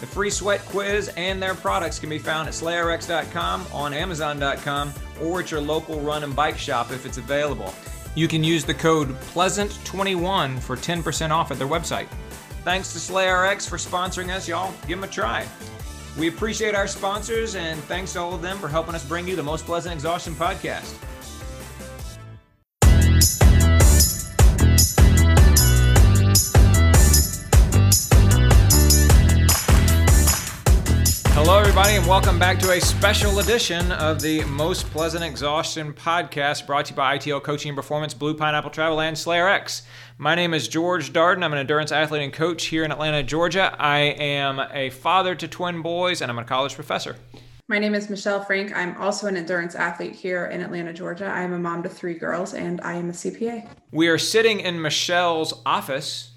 The free sweat quiz and their products can be found at slayrx.com, on amazon.com, or at your local run and bike shop if it's available. You can use the code PLEASANT21 for 10% off at their website. Thanks to SlayRx for sponsoring us, y'all. Give them a try. We appreciate our sponsors and thanks to all of them for helping us bring you the Most Pleasant Exhaustion podcast. Hello, everybody, and welcome back to a special edition of the Most Pleasant Exhaustion podcast brought to you by ITL Coaching and Performance, Blue Pineapple Travel, and SlayRx. My name is George Darden. I'm an endurance athlete and coach here in Atlanta, Georgia. I am a father to twin boys, and I'm a college professor. My name is Michelle Frank. I'm also an endurance athlete here in Atlanta, Georgia. I am a mom to three girls, and I am a CPA. We are sitting in Michelle's office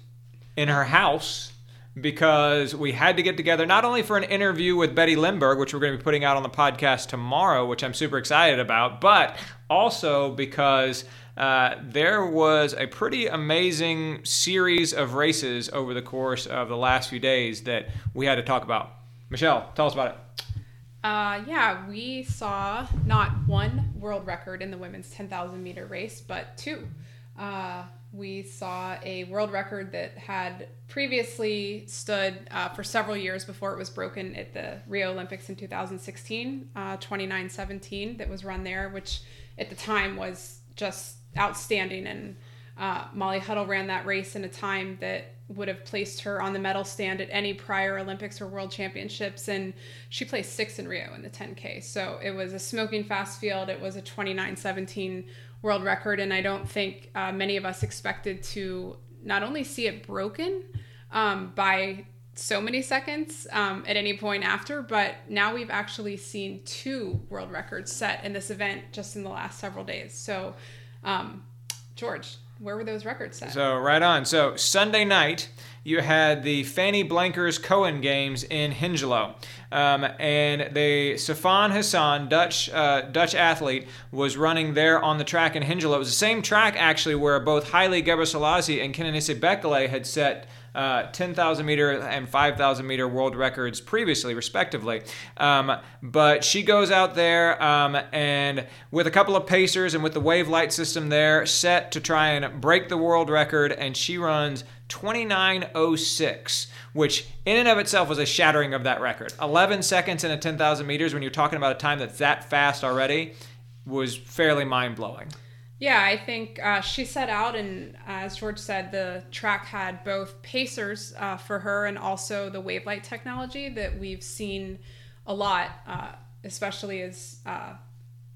in her house because we had to get together not only for an interview with Betty Lindbergh, which we're going to be putting out on the podcast tomorrow, which I'm super excited about, but also because uh, there was a pretty amazing series of races over the course of the last few days that we had to talk about. Michelle, tell us about it. Uh, yeah, we saw not one world record in the women's 10,000 meter race, but two. Uh, we saw a world record that had previously stood uh, for several years before it was broken at the Rio Olympics in 2016, uh, 2917, that was run there, which at the time was just outstanding. And uh, Molly Huddle ran that race in a time that would have placed her on the medal stand at any prior Olympics or World Championships. And she placed sixth in Rio in the 10K. So it was a smoking fast field. It was a 2917 world record, and I don't think uh, many of us expected to not only see it broken um, by so many seconds um, at any point after, but now we've actually seen two world records set in this event just in the last several days. So, um, George, where were those records set? So right on. So Sunday night, you had the Fanny Blankers Koen Games in Hengelo, um, and the Sifan Hassan, Dutch uh, Dutch athlete, was running there on the track in Hengelo. It was the same track actually where both Haile Gebrselassie and Kenenisa Bekele had set uh, 10,000 meter and 5,000 meter world records previously, respectively. Um, but she goes out there um, and with a couple of pacers and with the wave light system there, set to try and break the world record, and she runs 2906, which in and of itself was a shattering of that record. 11 seconds in a 10,000 meters when you're talking about a time that's that fast already was fairly mind blowing. Yeah, I think uh, she set out, and as George said, the track had both pacers uh, for her and also the wavelight technology that we've seen a lot, uh, especially as uh,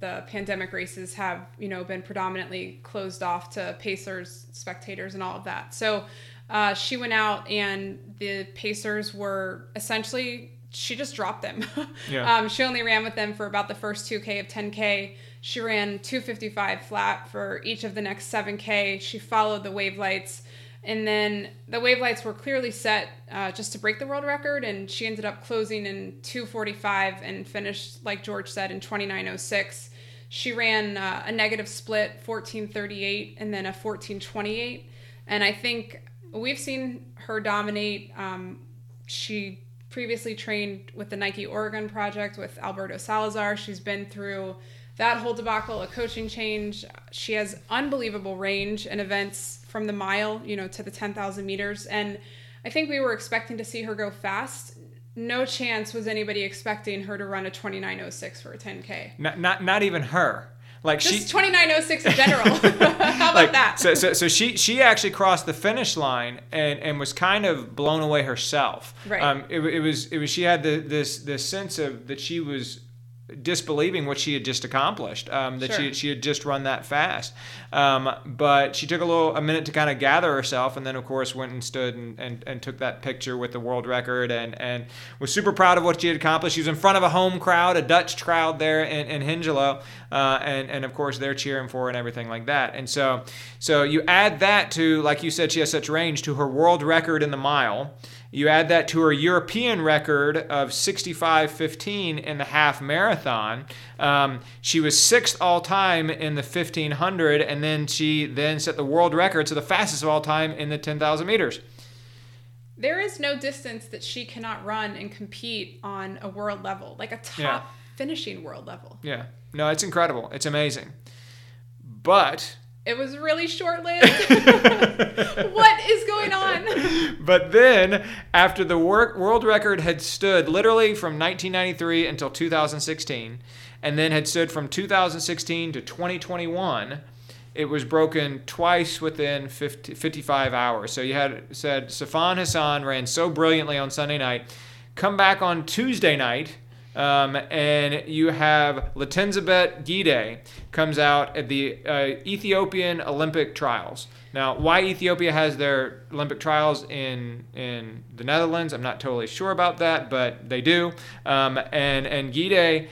the pandemic races have, you know, been predominantly closed off to pacers, spectators, and all of that. So uh, she went out, and the pacers were essentially she just dropped them. Yeah. um, she only ran with them for about the first 2K of 10K. She ran 255 flat for each of the next 7K. She followed the wave lights. And then the wave lights were clearly set uh, just to break the world record. And she ended up closing in 245 and finished, like George said, in 2906. She ran uh, a negative split, 1438, and then a 1428. And I think we've seen her dominate. Um, she previously trained with the Nike Oregon project with Alberto Salazar. She's been through that whole debacle, a coaching change. She has unbelievable range and events from the mile, you know, to the 10,000 meters. And I think we were expecting to see her go fast. No chance was anybody expecting her to run a 2906 for a 10K. Not, not, not even her. Like Just she 2906 in general. How about like, that? So, so, so she she actually crossed the finish line and, and was kind of blown away herself. Right. Um, it, it was it was she had the, this this sense of that she was disbelieving what she had just accomplished um, that sure. she, she had just run that fast. Um, but she took a little a minute to kind of gather herself and then of course went and stood and, and, and took that picture with the world record and, and was super proud of what she had accomplished. She was in front of a home crowd a dutch crowd there in, in Hengelo uh, and, and of course they're cheering for her and everything like that. And so so you add that to like you said she has such range to her world record in the mile you add that to her European record of 65.15 in the half marathon. Um, she was sixth all time in the 1500, and then she then set the world record, so the fastest of all time in the 10,000 meters. There is no distance that she cannot run and compete on a world level, like a top yeah. finishing world level. Yeah. No, it's incredible. It's amazing. But it was really short lived. what is going on? But then, after the work, world record had stood literally from 1993 until 2016, and then had stood from 2016 to 2021, it was broken twice within 50, 55 hours. So you had said Sifan Hassan ran so brilliantly on Sunday night. Come back on Tuesday night um, and you have Letesenbet Gidey comes out at the uh, Ethiopian Olympic trials. Now, why Ethiopia has their Olympic trials in in the Netherlands, I'm not totally sure about that, but they do. Um, and and Gidey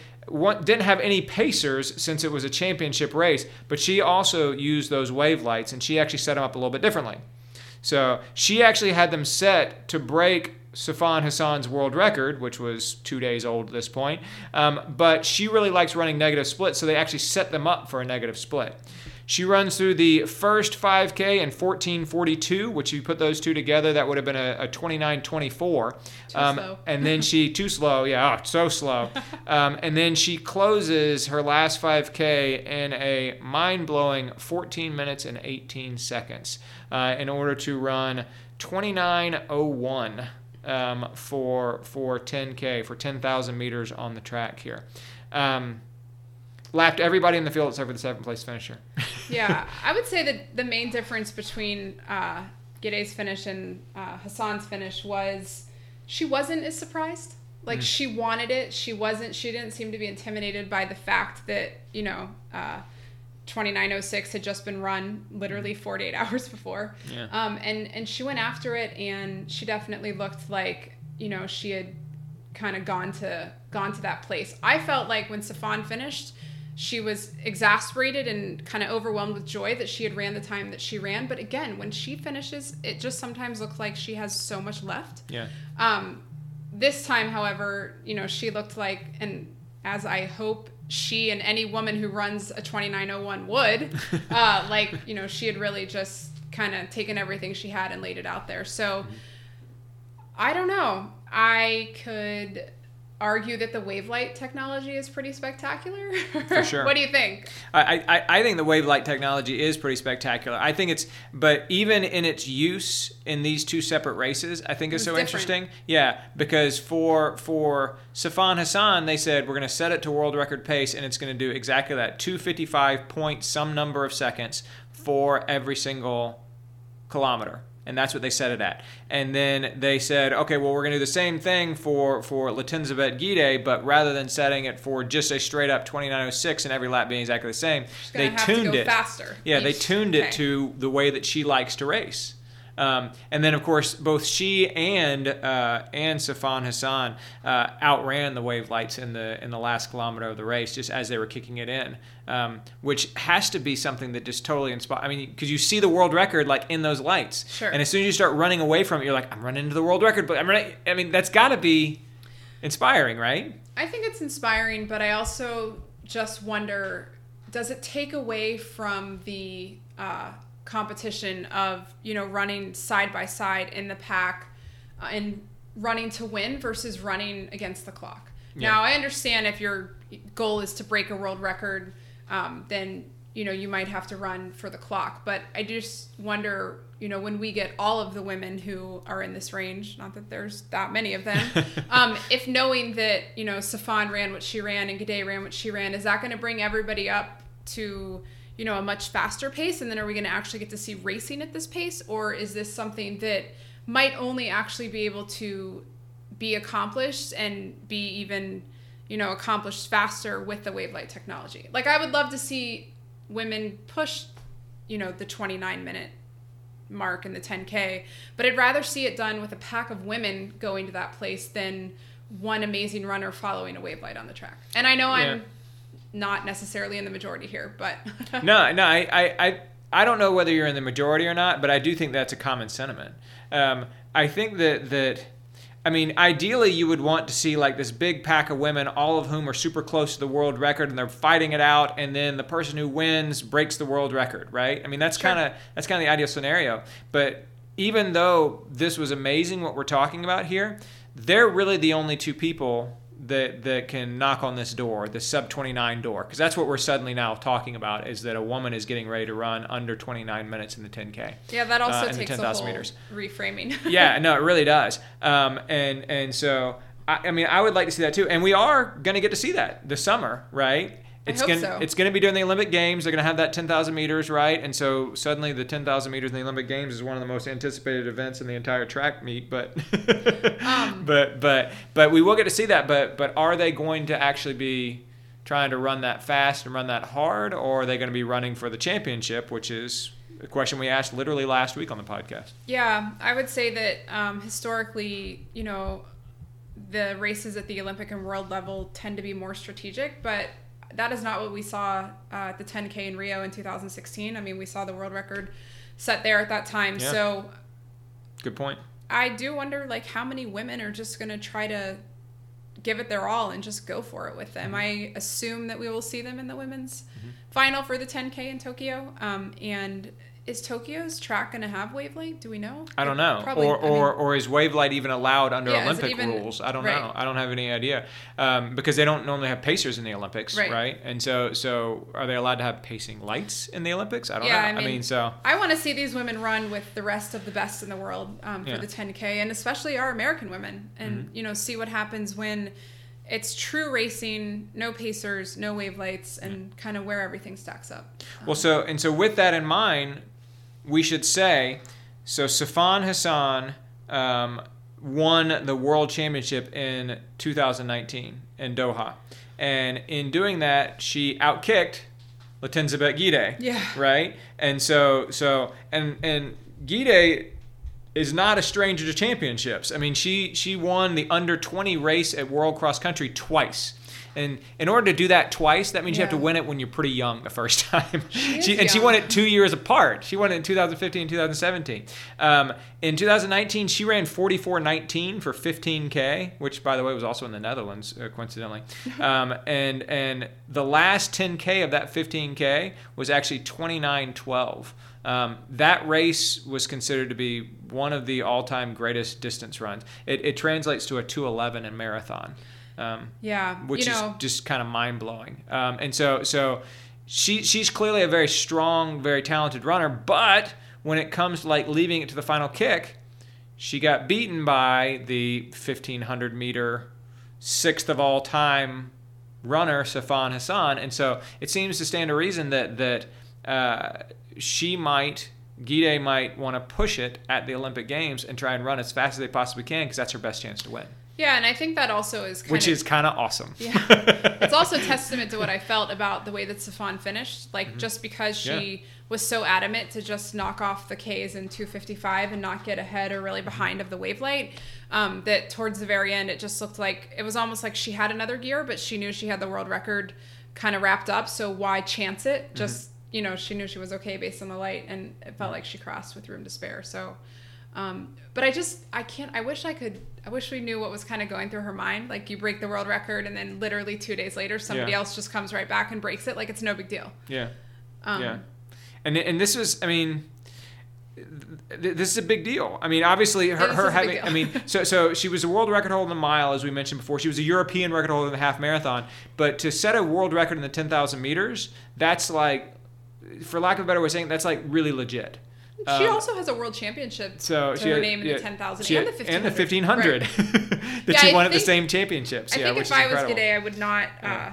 didn't have any pacers since it was a championship race, but she also used those wave lights, and she actually set them up a little bit differently. So she actually had them set to break Sifan Hassan's world record, which was two days old at this point. Um, but she really likes running negative splits, so they actually set them up for a negative split. She runs through the first 5K in 1442, which if you put those two together, that would have been a, a 2924. Um, and then she, too slow, yeah, oh, so slow. um, and then she closes her last 5K in a mind blowing 14 minutes and 18 seconds uh, in order to run 2901 um, for for 10k for 10,000 meters on the track here. Um, lapped everybody in the field except for the seventh place finisher. yeah, I would say that the main difference between uh, Gidey's finish and uh, Hassan's finish was she wasn't as surprised. Like mm. she wanted it. She wasn't. She didn't seem to be intimidated by the fact that you know. Uh, 2906 had just been run literally 48 hours before. Yeah. Um, and, and she went after it and she definitely looked like, you know, she had kind of gone to gone to that place. I felt like when Sifan finished, she was exasperated and kind of overwhelmed with joy that she had ran the time that she ran. But again, when she finishes, it just sometimes looks like she has so much left. Yeah. Um, this time, however, you know, she looked like, and as I hope she and any woman who runs a 2901 would, uh, like, you know, she had really just kind of taken everything she had and laid it out there. So I don't know. I could argue that the wavelight technology is pretty spectacular. For sure. what do you think? I, I, I think the wave light technology is pretty spectacular. I think it's, but even in its use in these two separate races, I think is It's so different. interesting. Yeah, because for for Sifan Hassan, they said we're going to set it to world record pace, and it's going to do exactly that, two fifty five point some number of seconds for every single kilometer and that's what they set it at. And then they said okay well we're going to do the same thing for for Letesenbet Gidey but rather than setting it for just a straight up 2906 and every lap being exactly the same they tuned it. faster. Yeah they tuned okay. it to the way that she likes to race um, and then, of course, both she and uh, and Sifan Hassan uh, outran the wave lights in the in the last kilometer of the race, just as they were kicking it in, um, which has to be something that just totally inspires. I mean, because you see the world record like in those lights, Sure. and as soon as you start running away from it, you're like, I'm running into the world record, but I'm running. I mean, that's got to be inspiring, right? I think it's inspiring, but I also just wonder does it take away from the uh, competition of, you know, running side by side in the pack uh, and running to win versus running against the clock? Yeah. Now, I understand if your goal is to break a world record, um, then, you know, you might have to run for the clock. But I just wonder, you know, when we get all of the women who are in this range, not that there's that many of them, um, if knowing that, you know, Sifan ran what she ran and Gidey ran what she ran, is that going to bring everybody up to, you know, a much faster pace? And then are we going to actually get to see racing at this pace? Or is this something that might only actually be able to be accomplished and be even, you know, accomplished faster with the wavelight technology? Like, I would love to see women push, you know, the 29 minute mark in the 10K, but I'd rather see it done with a pack of women going to that place than one amazing runner following a wave light on the track. And I know Yeah. I'm not necessarily in the majority here, but no, no, I, I, I, I don't know whether you're in the majority or not, but I do think that's a common sentiment. Um, I think that that, I mean, ideally you would want to see like this big pack of women, all of whom are super close to the world record, and they're fighting it out, and then the person who wins breaks the world record, right? I mean, that's Sure. kind of that's kind of the ideal scenario. But even though this was amazing, what we're talking about here, they're really the only two people that that can knock on this door, the sub 29 door, because that's what we're suddenly now talking about is that a woman is getting ready to run under 29 minutes in the 10k. yeah, that also Uh, takes a 10,000 whole meters. reframing. yeah, no, it really does. Um, and and so I, I mean, I would like to see that too. And we are going to get to see that this summer, right? It's gonna so. it's gonna be during the Olympic Games. They're gonna have that 10,000 meters, right? And so suddenly the 10,000 meters in the Olympic Games is one of the most anticipated events in the entire track meet. But Um. but but but we will get to see that. But but are they going to actually be trying to run that fast and run that hard, or are they going to be running for the championship, which is a question we asked literally last week on the podcast. Yeah, I would say that um, historically, you know, the races at the Olympic and world level tend to be more strategic, but that is not what we saw uh, at the 10K in Rio in 2016. I mean, we saw the world record set there at that time. Yeah. So Good point. I do wonder, like, how many women are just going to try to give it their all and just go for it with them. I assume that we will see them in the women's final for the 10K in Tokyo. Um, and is Tokyo's track going to have wavelight? Do we know? I don't know. Probably- or I mean- or, or is wave light even allowed under Yeah, Olympic even- rules? I don't right. know. I don't have any idea um, because they don't normally have pacers in the Olympics, Right. right? And so so are they allowed to have pacing lights in the Olympics? I don't Yeah, know. I mean- so I want to see these women run with the rest of the best in the world um, for Yeah. the 10K, and especially our American women, and Mm-hmm. you know, see what happens when it's true racing, no pacers, no wave lights, and kind of where everything stacks up. well, so and so with that in mind, we should say so. Sifan Hassan um, won the world championship in 2019 in Doha, and in doing that, she outkicked Letesenbet Gidey. Yeah. Right? And so so and and Gidey is not a stranger to championships. I mean, she she won the under 20 race at World Cross Country twice. And in order to do that twice, that means you have to win it when you're pretty young the first time. is She, and she won it two years apart. She won it in 2015 and 2017. Um, in 2019, she ran 44.19 for 15k, which by the way was also in the Netherlands, uh, coincidentally. Um, and and the last 10k of that 15k was actually 29.12. Um, that race was considered to be one of the all-time greatest distance runs. It, it translates to a 211 in marathon. Um, Yeah. which is know, just kind of mind blowing. Um, and so, so she she's clearly a very strong, very talented runner. But when it comes to like leaving it to the final kick, she got beaten by the 1500 meter sixth of all time runner Sifan Hassan, and so it seems to stand to reason that that uh, she might. Gidey might want to push it at the Olympic Games and try and run as fast as they possibly can because that's her best chance to win, yeah, and I think that also is kind which of is kind of awesome. Yeah. it's also testament to what I felt about the way that Sifan finished. Like just because she Mm-hmm. Yeah. was so adamant to just knock off the K's in 255 and not get ahead or really behind of the wave light, um, that towards the very end it just looked like it was almost like she had another gear, but she knew she had the world record kind of wrapped up. So why chance Mm-hmm. it? Just you know, she knew she was okay based on the light, and it felt like she crossed with room to spare. So. Um, but I just I can't. I wish I could. I wish we knew what was kind of going through her mind. Like you break the world record, and then literally two days later, somebody Yeah. else just comes right back and breaks it. Like it's no big deal. Yeah. Um, yeah. And and this was, I mean, th- this is a big deal. I mean, obviously, her, Yeah, her is a big having. I mean, so so she was a world record holder in the mile, as we mentioned before. She was a European record holder in the half marathon. But to set a world record in the 10,000 meters, that's like, for lack of a better way of saying, that's like really legit. She Um, also has a world championship so to she her had- name in yeah, the 10,000 and the 1500. and the 1500 Right. that Yeah, she I won at the same championships. I yeah, think which if is I was incredible. Gidey, I would not uh,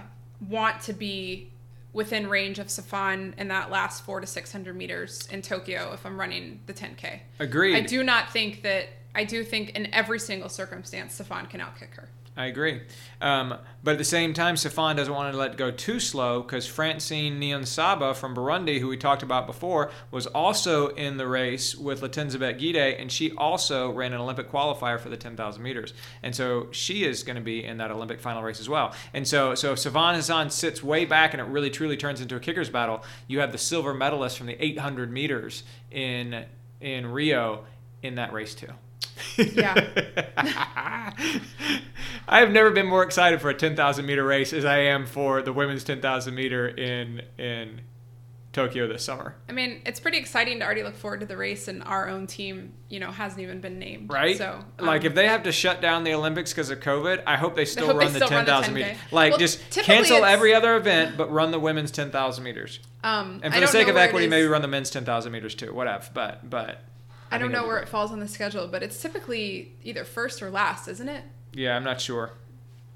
want to be within range of Sifan in that last four to 600 meters in Tokyo if I'm running the 10K. Agreed. I do not think that, I do think in every single circumstance, Sifan can outkick her. I agree. Um, but at the same time, Sifan doesn't want to let go too slow because Francine Niyonsaba from Burundi, who we talked about before, was also in the race with Letesenbet Gidey, and she also ran an Olympic qualifier for the 10,000 meters. And so she is going to be in that Olympic final race as well. And so, so if Sifan Hassan sits way back and it really truly turns into a kicker's battle, you have the silver medalist from the 800 meters in in Rio in that race too. Yeah. I have never been more excited for a 10,000 meter race as I am for the women's 10,000 meter in in Tokyo this summer. I mean, it's pretty exciting to already look forward to the race, and our own team, you know, hasn't even been named. Right? So, like um, if they have to shut down the Olympics because of COVID, I hope they still hope they run the still run the 10,000 meters. Like Well, just cancel every other event, but run the women's 10,000 meters. um, And for the sake of equity, maybe run the men's 10,000 meters too. Whatever. But but I don't know where it falls on the schedule, but it's typically either first or last, isn't it? Yeah, I'm not sure.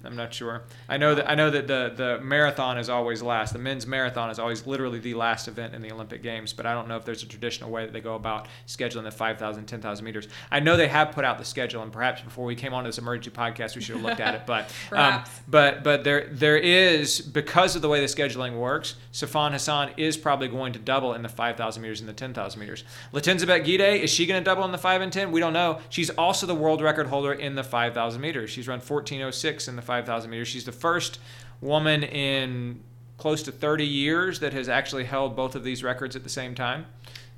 I'm not sure. I know that I know that the the marathon is always last. The men's marathon is always literally the last event in the Olympic Games, but I don't know if there's a traditional way that they go about scheduling the 5,000, 10,000 meters. I know they have put out the schedule, and perhaps before we came on to this emergency podcast, we should have looked at it. But um, but but there there is because of the way the scheduling works, Sifan Hassan is probably going to double in the 5,000 meters and the 10,000 meters. Letesenbet Gidey is she going to double in the 5 and 10? We don't know. She's also the world record holder in the 5,000 meters. She's run 1406 in the 5,000 meters. She's the first woman in close to 30 years that has actually held both of these records at the same time.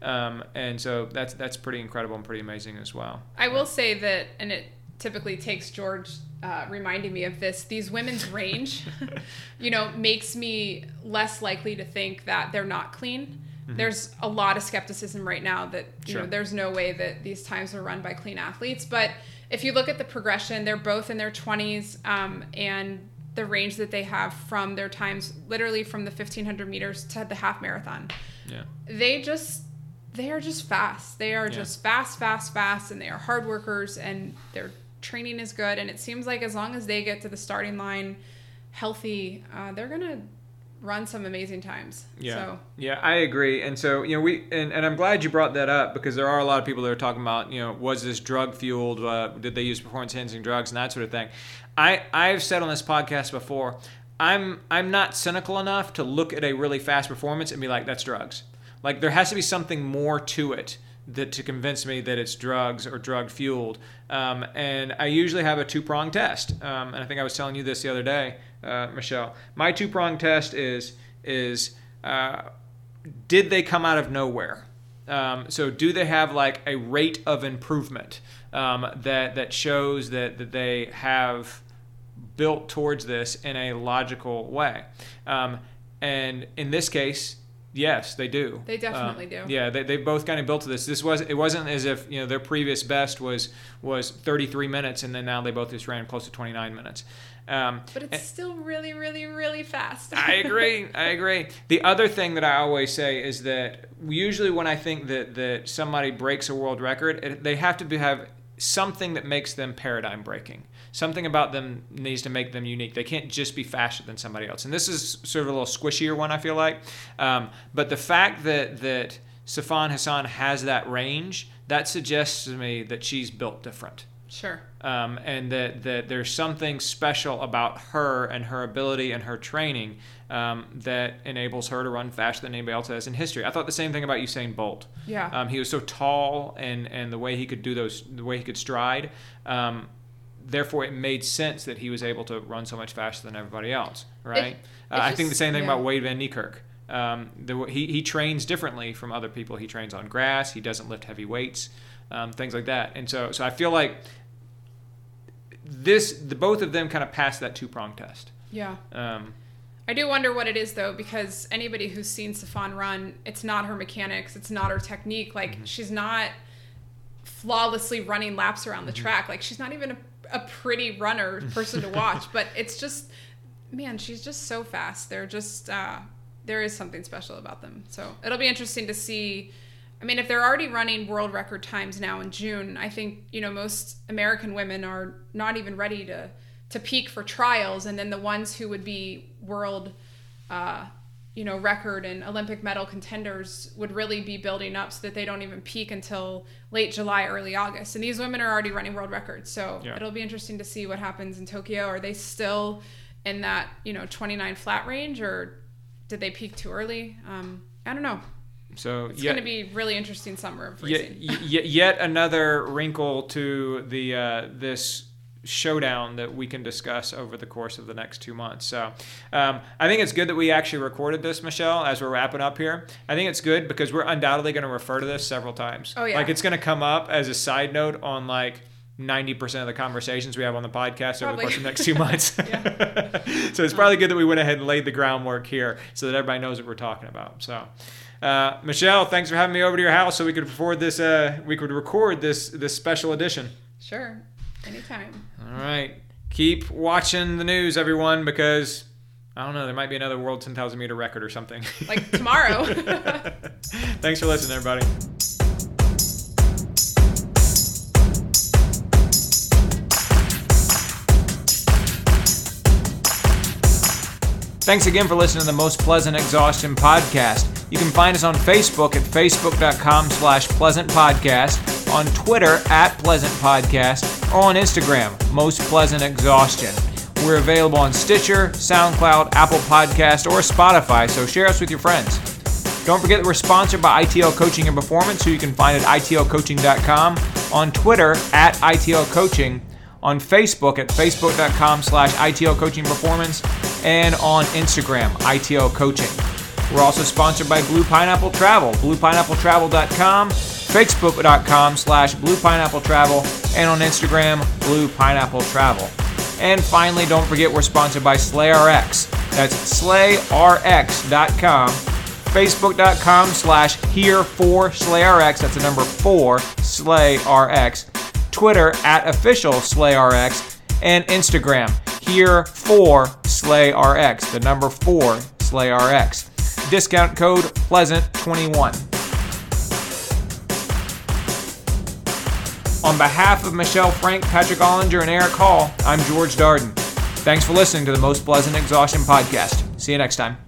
Um, and so that's that's pretty incredible and pretty amazing as well. I will say that, and it typically takes George uh, reminding me of this. These women's range, you know, makes me less likely to think that they're not clean. There's a lot of skepticism right now that you Sure. know there's no way that these times are run by clean athletes. But if you look at the progression, they're both in their 20s, um, and the range that they have from their times, literally from the 1500 meters to the half marathon Yeah. they just they are just fast. They are Yeah. just fast, fast, fast, and they are hard workers, and their training is good. And it seems like as long as they get to the starting line healthy, uh, they're gonna run some amazing times. Yeah. So Yeah, I agree. And so, you know, we and, and I'm glad you brought that up because there are a lot of people that are talking about, you know, was this drug fueled? Uh, did they use performance enhancing drugs and that sort of thing? I I've said on this podcast before, I'm I'm not cynical enough to look at a really fast performance and be like, that's drugs. Like there has to be something more to it that to convince me that it's drugs or drug fueled. Um, and I usually have a two prong test. Um, and I think I was telling you this the other day, uh, Michelle. My two prong test is is uh, did they come out of nowhere? Um, so do they have like a rate of improvement um, that that shows that that they have built towards this in a logical way? Um, and in this case, Yes, they do. They definitely um, do. Yeah, they, they both kind of built to this. This was it wasn't as if you know their previous best was was 33 minutes, and then now they both just ran close to 29 minutes. Um, but it's still really, really, really fast. I agree. I agree. The other thing that I always say is that usually when I think that that somebody breaks a world record, it, they have to be, have something that makes them paradigm breaking something about them needs to make them unique. They can't just be faster than somebody else. And this is sort of a little squishier one, I feel like. Um, but the fact that that Sifan Hassan has that range, that suggests to me that she's built different. Sure. Um, and that, that there's something special about her and her ability and her training um, that enables her to run faster than anybody else has in history. I thought the same thing about Usain Bolt. Yeah. Um, he was so tall and, and the way he could do those, the way he could stride. Um, therefore it made sense that he was able to run so much faster than everybody else, right? It, uh, I think the same thing yeah. about Wayde Van Niekerk. Um, the, he, he trains differently from other people. He trains on grass. He doesn't lift heavy weights, um, things like that. And so, so I feel like this, the both of them kind of passed that two prong test. Yeah. Um, I do wonder what it is though, because anybody who's seen Sifan run, it's not her mechanics, it's not her technique. Like mm-hmm. she's not flawlessly running laps around the mm-hmm. track. Like she's not even a a pretty runner person to watch, but it's just man, she's just so fast. They're just uh, there is something special about them. So it'll be interesting to see. I mean, if they're already running world record times now in June, I think you know most American women are not even ready to to peak for trials, and then the ones who would be world uh, you know record and olympic medal contenders would really be building up so that they don't even peak until late july early august. And these women are already running world records. So yeah. it'll be interesting to see what happens in tokyo. Are they still in that you know 29 flat range or did they peak too early? Um, i don't know. So it's going to be really interesting summer of racing. Yet, yet another wrinkle to the uh, this showdown that we can discuss over the course of the next two months. So um, I think it's good that we actually recorded this, Michelle, as we're wrapping up here. I think it's good because we're undoubtedly going to refer to this several times. Oh, yeah. Like it's going to come up as a side note on like 90% of the conversations we have on the podcast probably. over the course of the next two months. so it's probably good that we went ahead and laid the groundwork here so that everybody knows what we're talking about. So. Uh, Michelle, thanks for having me over to your house so we could record this. Uh, we could record this this special edition. Sure. Anytime. All right. Keep watching the news, everyone, because I don't know, there might be another world 10,000 meter record or something. Like tomorrow. Thanks for listening, everybody. Thanks again for listening to the Most Pleasant Exhaustion podcast. You can find us on Facebook at facebook.com slash pleasant podcast, on Twitter at pleasant podcast, or on Instagram, Most Pleasant Exhaustion. We're available on Stitcher, SoundCloud, Apple Podcast, or Spotify, so share us with your friends. Don't forget that we're sponsored by ITL Coaching and Performance, who you can find at itlcoaching.com, on Twitter at ITL Coaching, on Facebook at facebook.com slash ITL Coaching Performance, and on Instagram, ITL Coaching. We're also sponsored by Blue Pineapple Travel, bluepineappletravel.com, facebook.com slash bluepineappletravel, and on Instagram, Blue Pineapple Travel. And finally, don't forget we're sponsored by SlayRx. That's slayrx.com, facebook.com slash here for SlayRx. That's the number four, SlayRx. Twitter at official SlayRx, and Instagram here for SlayRx, the number four SlayRx. Discount code Pleasant21. On behalf of Michelle Frank, Patrick Ollinger, and Eric Hall, I'm George Darden. Thanks for listening to the Most Pleasant Exhaustion podcast. See you next time.